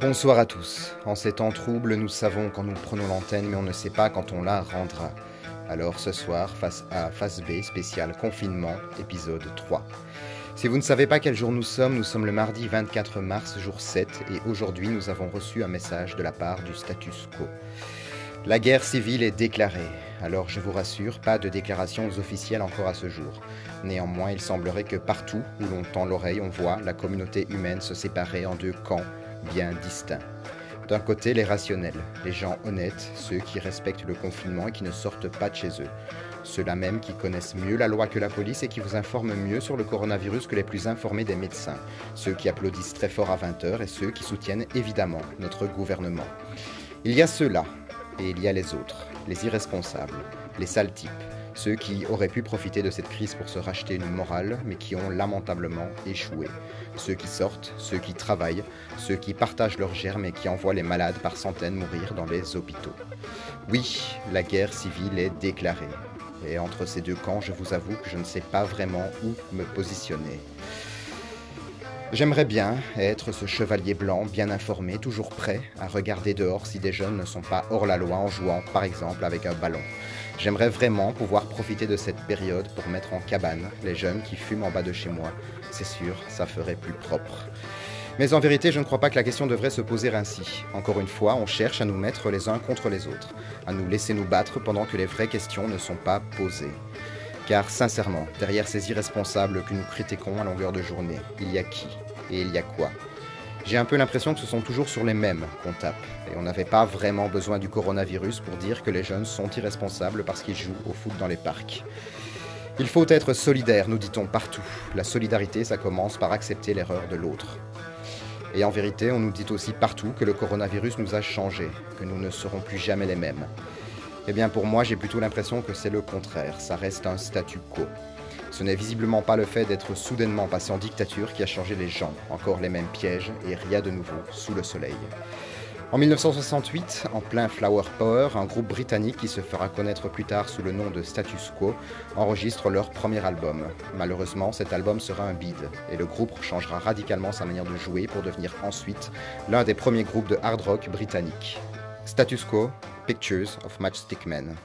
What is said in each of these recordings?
Bonsoir à tous. En ces temps troubles, nous savons quand nous prenons l'antenne, mais on ne sait pas quand on la rendra. Alors ce soir, face à Face B, spécial confinement, épisode 3. Si vous ne savez pas quel jour nous sommes, nous sommes le mardi 24 mars, jour 7, et aujourd'hui nous avons reçu un message de la part du status quo. La guerre civile est déclarée. Alors je vous rassure, pas de déclarations officielles encore à ce jour. Néanmoins, il semblerait que partout où l'on tend l'oreille, on voit la communauté humaine se séparer en deux camps bien distincts. D'un côté, les rationnels, les gens honnêtes, ceux qui respectent le confinement et qui ne sortent pas de chez eux. Ceux-là même qui connaissent mieux la loi que la police et qui vous informent mieux sur le coronavirus que les plus informés des médecins. Ceux qui applaudissent très fort à 20h et ceux qui soutiennent évidemment notre gouvernement. Il y a ceux-là, et il y a les autres, les irresponsables, les sales types, ceux qui auraient pu profiter de cette crise pour se racheter une morale, mais qui ont lamentablement échoué. Ceux qui sortent, ceux qui travaillent, ceux qui partagent leurs germes et qui envoient les malades par centaines mourir dans les hôpitaux. Oui, la guerre civile est déclarée. Et entre ces deux camps, je vous avoue que je ne sais pas vraiment où me positionner. J'aimerais bien être ce chevalier blanc bien informé, toujours prêt à regarder dehors si des jeunes ne sont pas hors la loi en jouant par exemple avec un ballon. J'aimerais vraiment pouvoir profiter de cette période pour mettre en cabane les jeunes qui fument en bas de chez moi. C'est sûr, ça ferait plus propre. Mais en vérité, je ne crois pas que la question devrait se poser ainsi. Encore une fois, on cherche à nous mettre les uns contre les autres, à nous laisser nous battre pendant que les vraies questions ne sont pas posées. Car sincèrement, derrière ces irresponsables que nous critiquons à longueur de journée, il y a qui et il y a quoi? J'ai un peu l'impression que ce sont toujours sur les mêmes qu'on tape, et on n'avait pas vraiment besoin du coronavirus pour dire que les jeunes sont irresponsables parce qu'ils jouent au foot dans les parcs. Il faut être solidaire, nous dit-on partout. La solidarité, ça commence par accepter l'erreur de l'autre. Et en vérité, on nous dit aussi partout que le coronavirus nous a changé, que nous ne serons plus jamais les mêmes. Eh bien pour moi, j'ai plutôt l'impression que c'est le contraire, ça reste un statu quo. Ce n'est visiblement pas le fait d'être soudainement passé en dictature qui a changé les gens, encore les mêmes pièges et rien de nouveau sous le soleil. En 1968, en plein Flower Power, un groupe britannique qui se fera connaître plus tard sous le nom de Status Quo enregistre leur premier album. Malheureusement, cet album sera un bide et le groupe changera radicalement sa manière de jouer pour devenir ensuite l'un des premiers groupes de hard rock britanniques. Status Quo, Pictures of Matchstick Men.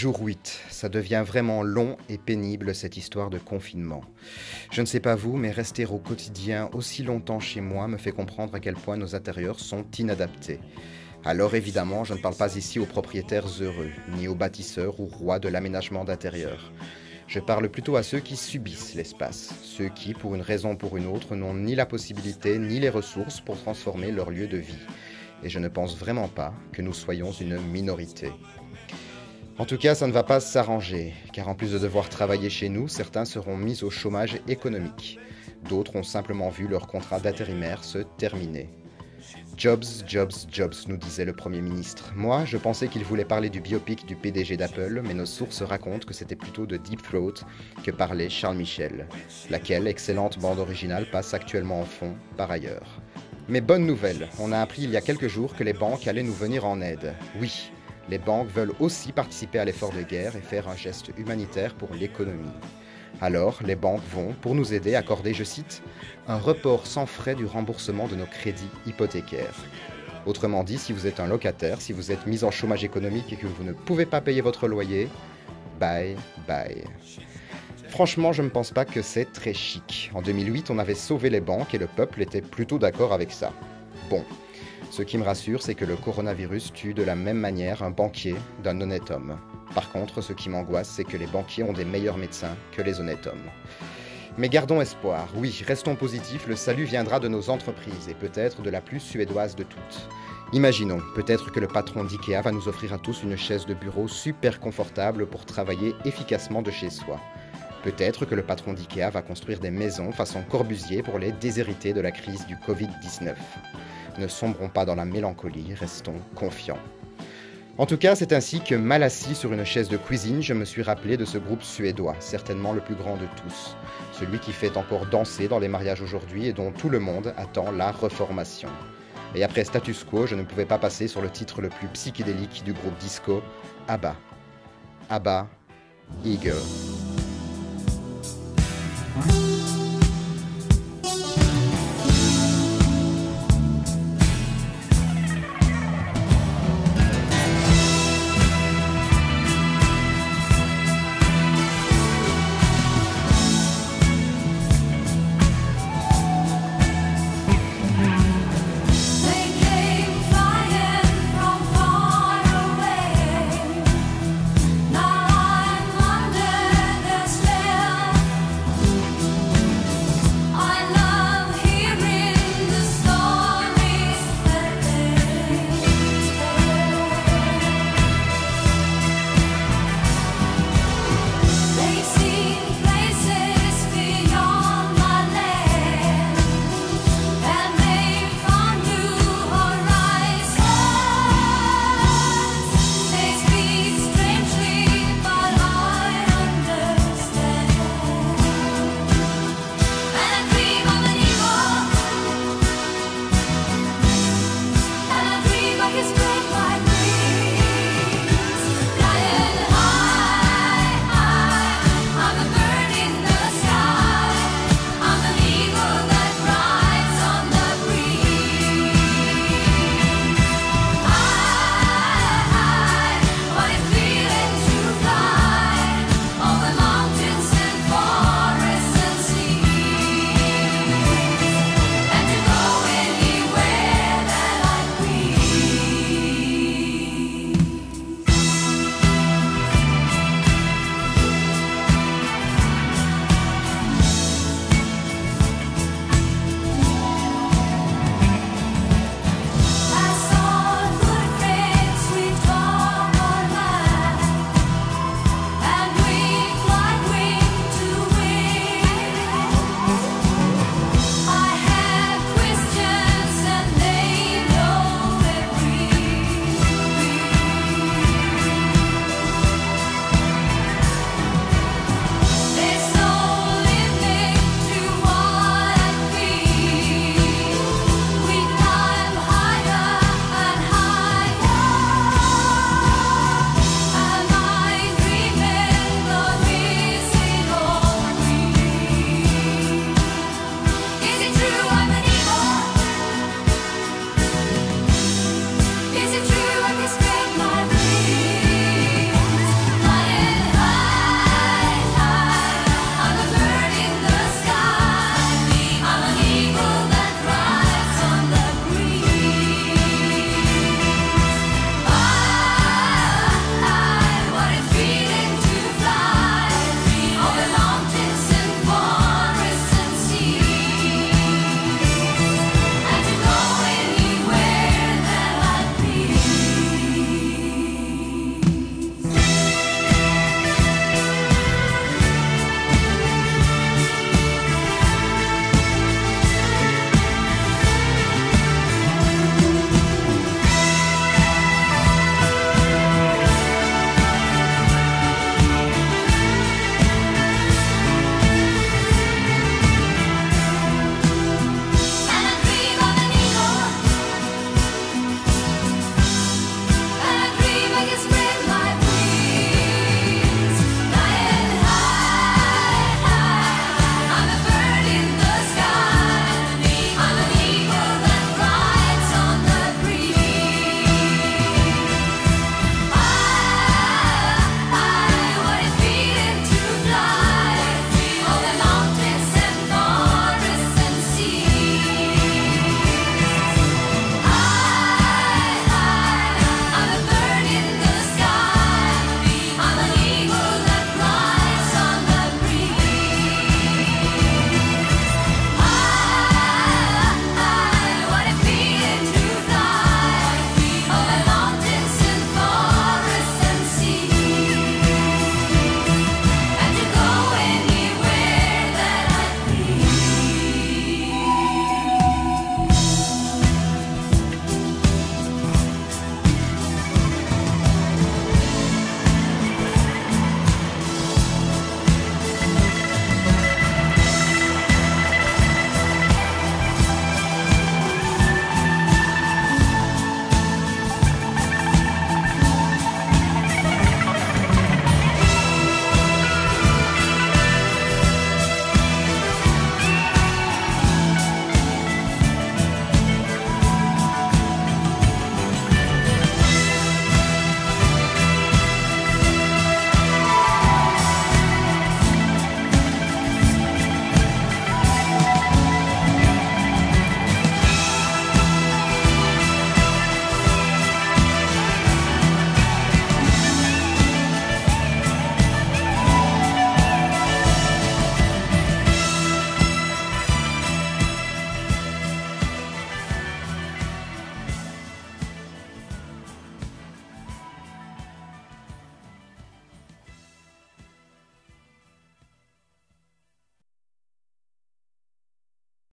Jour 8, ça devient vraiment long et pénible cette histoire de confinement. Je ne sais pas vous, mais rester au quotidien aussi longtemps chez moi me fait comprendre à quel point nos intérieurs sont inadaptés. Alors évidemment, je ne parle pas ici aux propriétaires heureux, ni aux bâtisseurs ou rois de l'aménagement d'intérieur. Je parle plutôt à ceux qui subissent l'espace, ceux qui, pour une raison ou pour une autre, n'ont ni la possibilité ni les ressources pour transformer leur lieu de vie. Et je ne pense vraiment pas que nous soyons une minorité. En tout cas, ça ne va pas s'arranger, car en plus de devoir travailler chez nous, certains seront mis au chômage économique. D'autres ont simplement vu leur contrat d'intérimaire se terminer. Jobs, jobs, jobs, nous disait le Premier ministre. Moi, je pensais qu'il voulait parler du biopic du PDG d'Apple, mais nos sources racontent que c'était plutôt de Deep Throat que parlait Charles Michel, laquelle excellente bande originale passe actuellement en fond, par ailleurs. Mais bonne nouvelle, on a appris il y a quelques jours que les banques allaient nous venir en aide. Oui, les banques veulent aussi participer à l'effort de guerre et faire un geste humanitaire pour l'économie. Alors, les banques vont, pour nous aider, accorder, je cite, un report sans frais du remboursement de nos crédits hypothécaires. Autrement dit, si vous êtes un locataire, si vous êtes mis en chômage économique et que vous ne pouvez pas payer votre loyer, bye bye. Franchement, je ne pense pas que c'est très chic. En 2008, on avait sauvé les banques et le peuple était plutôt d'accord avec ça. Bon, ce qui me rassure, c'est que le coronavirus tue de la même manière un banquier d'un honnête homme. Par contre, ce qui m'angoisse, c'est que les banquiers ont des meilleurs médecins que les honnêtes hommes. Mais gardons espoir. Oui, restons positifs, le salut viendra de nos entreprises et peut-être de la plus suédoise de toutes. Imaginons, peut-être que le patron d'IKEA va nous offrir à tous une chaise de bureau super confortable pour travailler efficacement de chez soi. Peut-être que le patron d'IKEA va construire des maisons façon Corbusier pour les déshérités de la crise du Covid-19. Ne sombrons pas dans la mélancolie, restons confiants. En tout cas, c'est ainsi que, mal assis sur une chaise de cuisine, je me suis rappelé de ce groupe suédois, certainement le plus grand de tous, celui qui fait encore danser dans les mariages aujourd'hui et dont tout le monde attend la reformation. Et après Status Quo, je ne pouvais pas passer sur le titre le plus psychédélique du groupe disco, ABBA. ABBA, Eager.